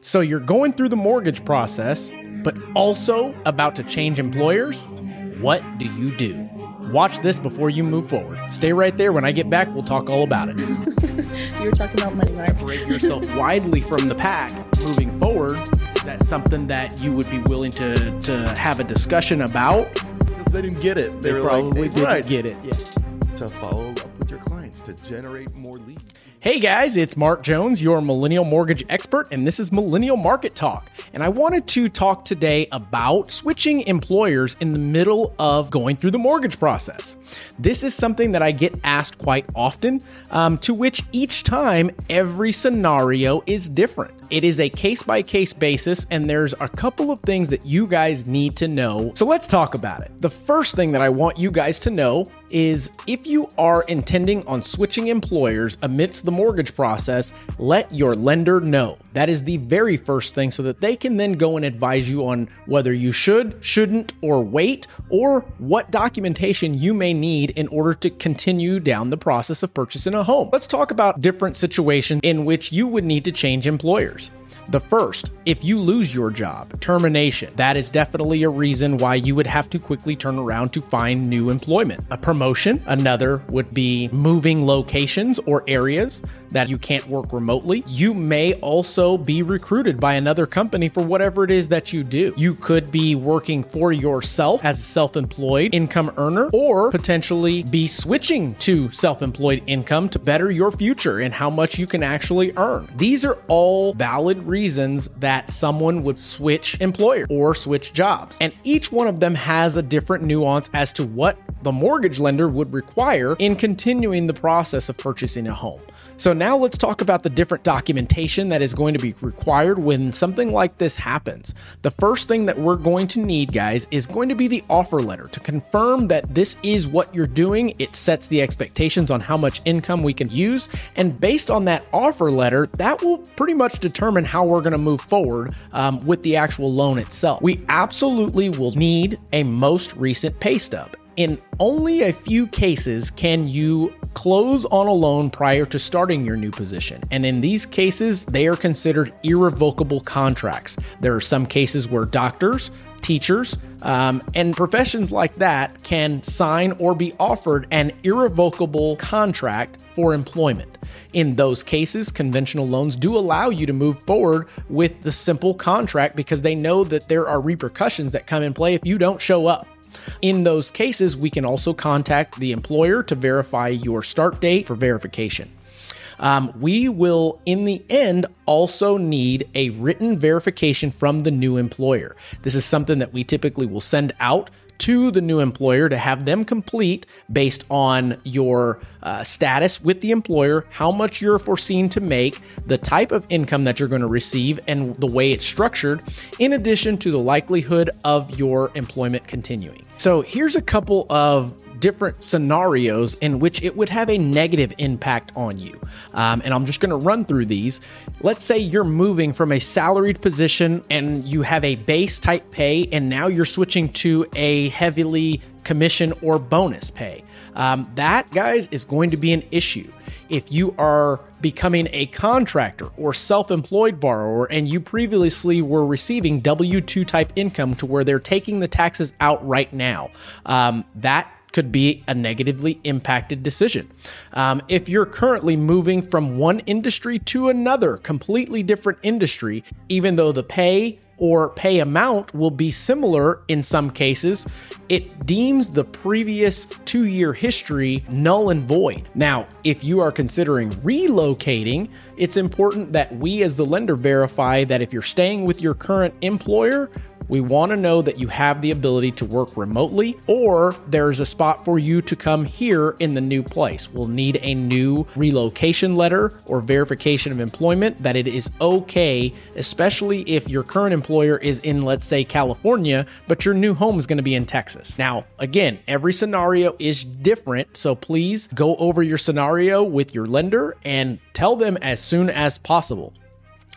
So you're going through the mortgage process, but also about to change employers? What do you do? Watch this before you move forward. Stay right there. When I get back, we'll talk all about it. you were talking about money, right? Separate yourself widely from the pack moving forward. That's something that you would be willing to, to have a discussion about? Because they didn't get it. They, were probably like, didn't right. get it. Yeah. To follow up with your clients to generate more leads. Hey guys, it's Mark Jones, your millennial mortgage expert, and this is Millennial Market Talk. And I wanted to talk today about switching employers in the middle of going through the mortgage process. This is something that I get asked quite often, um, to which each time every scenario is different. It is a case by case basis, and there's a couple of things that you guys need to know. So let's talk about it. The first thing that I want you guys to know is if you are intending on switching employers amidst the mortgage process, let your lender know. That is the very first thing so that they can then go and advise you on whether you should, shouldn't, or wait, or what documentation you may need in order to continue down the process of purchasing a home. Let's talk about different situations in which you would need to change employers. The first, if you lose your job, termination. That is definitely a reason why you would have to quickly turn around to find new employment. A promotion, another would be moving locations or areas that you can't work remotely. You may also be recruited by another company for whatever it is that you do. You could be working for yourself as a self employed income earner, or potentially be switching to self employed income to better your future and how much you can actually earn. These are all valid reasons that someone would switch employer or switch jobs. And each one of them has a different nuance as to what the mortgage lender would require in continuing the process of purchasing a home. So now let's talk about the different documentation that is going to be required when something like this happens. The first thing that we're going to need, guys, is going to be the offer letter to confirm that this is what you're doing. It sets the expectations on how much income we can use. And based on that offer letter, that will pretty much determine how we're going to move forward um, with the actual loan itself. We absolutely will need a most recent pay stub. In only a few cases can you close on a loan prior to starting your new position. And in these cases, they are considered irrevocable contracts. There are some cases where doctors, teachers, um, and professions like that can sign or be offered an irrevocable contract for employment. In those cases, conventional loans do allow you to move forward with the simple contract because they know that there are repercussions that come in play if you don't show up. In those cases, we can also contact the employer to verify your start date for verification. Um, we will, in the end, also need a written verification from the new employer. This is something that we typically will send out to the new employer to have them complete based on your uh, status with the employer, how much you're foreseen to make, the type of income that you're going to receive, and the way it's structured, in addition to the likelihood of your employment continuing. So, here's a couple of different scenarios in which it would have a negative impact on you. Um, and I'm just going to run through these. Let's say you're moving from a salaried position and you have a base type pay, and now you're switching to a heavily commission or bonus pay. Um, that, guys, is going to be an issue. If you are becoming a contractor or self employed borrower and you previously were receiving W 2 type income to where they're taking the taxes out right now, um, that could be a negatively impacted decision. Um, if you're currently moving from one industry to another, completely different industry, even though the pay or pay amount will be similar in some cases, it deems the previous two year history null and void. Now, if you are considering relocating, it's important that we as the lender verify that if you're staying with your current employer, we want to know that you have the ability to work remotely or there's a spot for you to come here in the new place. We'll need a new relocation letter or verification of employment that it is okay, especially if your current employer is in, let's say, California, but your new home is going to be in Texas. Now, again, every scenario is different, so please go over your scenario with your lender and tell them as soon as possible.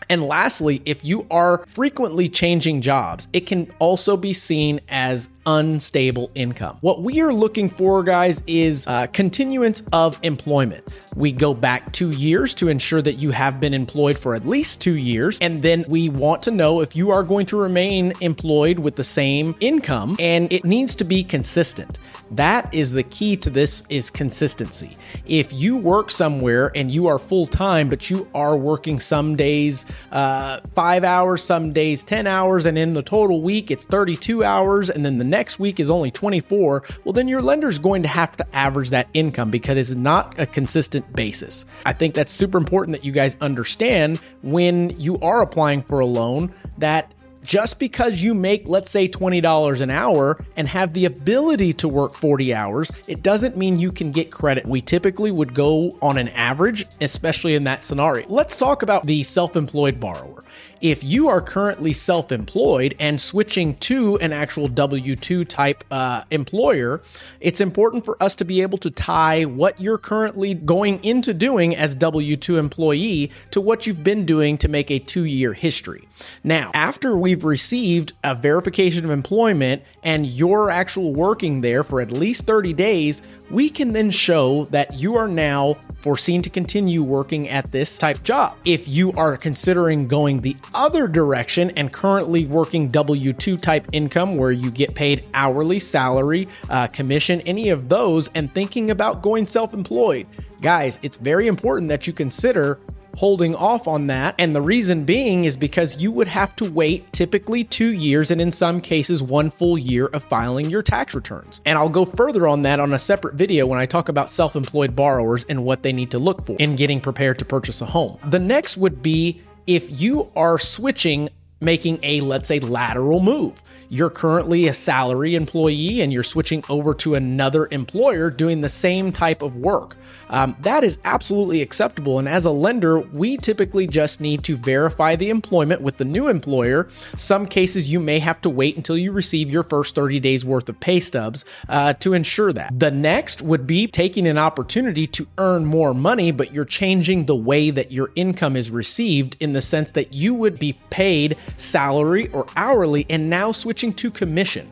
And lastly, if you are frequently changing jobs, it can also be seen as unstable income. What we are looking for, guys, is uh, continuance of employment. We go back two years to ensure that you have been employed for at least two years. And then we want to know if you are going to remain employed with the same income and it needs to be consistent. That is the key to this is consistency. If you work somewhere and you are full time, but you are working some days uh, five hours, some days 10 hours, and in the total week it's 32 hours, and then the next week is only 24, well, then your lender is going to have to average that income because it's not a consistent basis. I think that's super important that you guys understand when you are applying for a loan that just because you make, let's say, $20 an hour and have the ability to work 40 hours, it doesn't mean you can get credit. We typically would go on an average, especially in that scenario. Let's talk about the self employed borrower. If you are currently self employed and switching to an actual W 2 type uh, employer, it's important for us to be able to tie what you're currently going into doing as W 2 employee to what you've been doing to make a two year history. Now, after we've received a verification of employment and you're actual working there for at least 30 days, we can then show that you are now foreseen to continue working at this type job. If you are considering going the other direction and currently working W 2 type income where you get paid hourly, salary, uh, commission, any of those, and thinking about going self employed, guys, it's very important that you consider holding off on that. And the reason being is because you would have to wait typically two years and in some cases one full year of filing your tax returns. And I'll go further on that on a separate video when I talk about self employed borrowers and what they need to look for in getting prepared to purchase a home. The next would be if you are switching, making a, let's say, lateral move you're currently a salary employee and you're switching over to another employer doing the same type of work. Um, that is absolutely acceptable. And as a lender, we typically just need to verify the employment with the new employer. Some cases, you may have to wait until you receive your first 30 days worth of pay stubs uh, to ensure that. The next would be taking an opportunity to earn more money, but you're changing the way that your income is received in the sense that you would be paid salary or hourly and now switching to commission.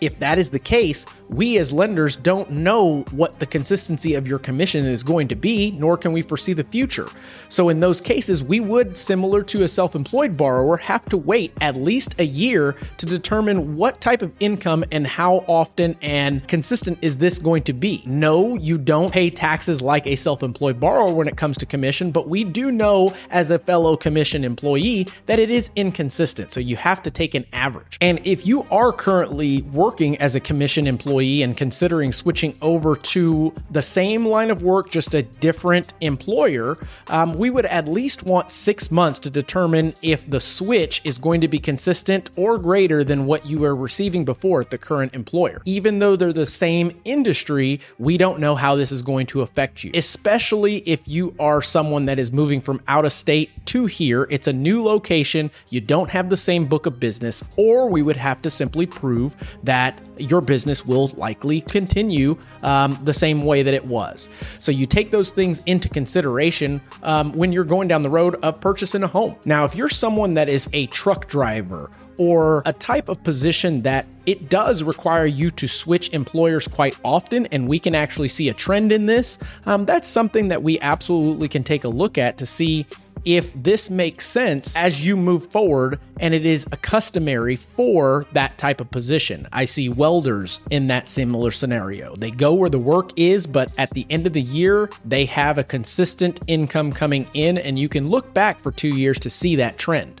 If that is the case, we as lenders don't know what the consistency of your commission is going to be, nor can we foresee the future. So, in those cases, we would, similar to a self employed borrower, have to wait at least a year to determine what type of income and how often and consistent is this going to be. No, you don't pay taxes like a self employed borrower when it comes to commission, but we do know as a fellow commission employee that it is inconsistent. So, you have to take an average. And if you are currently working as a commission employee, and considering switching over to the same line of work, just a different employer, um, we would at least want six months to determine if the switch is going to be consistent or greater than what you were receiving before at the current employer. Even though they're the same industry, we don't know how this is going to affect you, especially if you are someone that is moving from out of state to here. It's a new location, you don't have the same book of business, or we would have to simply prove that your business will likely continue um, the same way that it was. So you take those things into consideration um, when you're going down the road of purchasing a home. Now, if you're someone that is a truck driver or a type of position that it does require you to switch employers quite often, and we can actually see a trend in this, um, that's something that we absolutely can take a look at to see if this makes sense as you move forward and it is a customary for that type of position. I see welders in that similar scenario. They go where the work is, but at the end of the year, they have a consistent income coming in, and you can look back for two years to see that trend.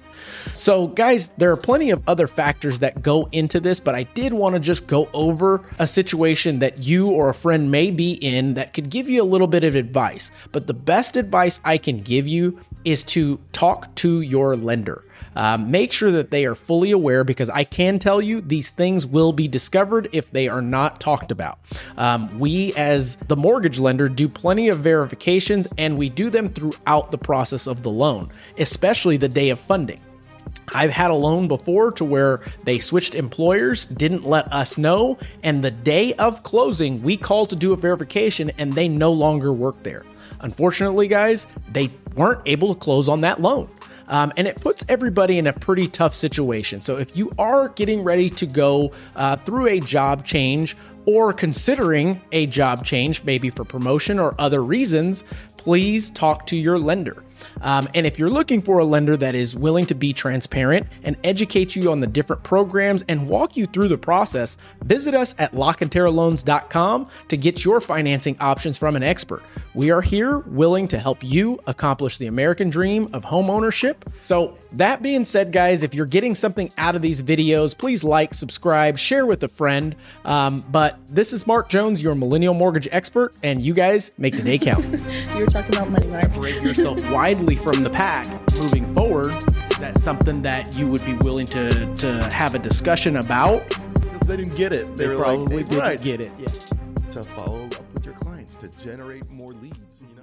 So, guys, there are plenty of other factors that go into this, but I did want to just go over a situation that you or a friend may be in that could give you a little bit of advice. But the best advice I can give you is to talk to your lender. Um, make sure that they are fully aware because I can tell you these things will be discovered if they are not talked about. Um, we, as the mortgage lender, do plenty of verifications and we do them throughout the process of the loan, especially the day of funding. I've had a loan before to where they switched employers, didn't let us know, and the day of closing, we called to do a verification and they no longer work there. Unfortunately, guys, they weren't able to close on that loan. Um, and it puts everybody in a pretty tough situation. So if you are getting ready to go uh, through a job change or considering a job change, maybe for promotion or other reasons, please talk to your lender. Um, and if you're looking for a lender that is willing to be transparent and educate you on the different programs and walk you through the process, visit us at lockenterraloans.com to get your financing options from an expert. We are here willing to help you accomplish the American dream of home ownership. So, that being said, guys, if you're getting something out of these videos, please like, subscribe, share with a friend. Um, but this is Mark Jones, your millennial mortgage expert, and you guys make today count. You were talking about money, right? Separate yourself widely from the pack moving forward. Is that something that you would be willing to, to have a discussion about? Because they didn't get it. They, They were probably like, didn't right. get it. Yeah. To follow up with your clients to generate more leads. You know?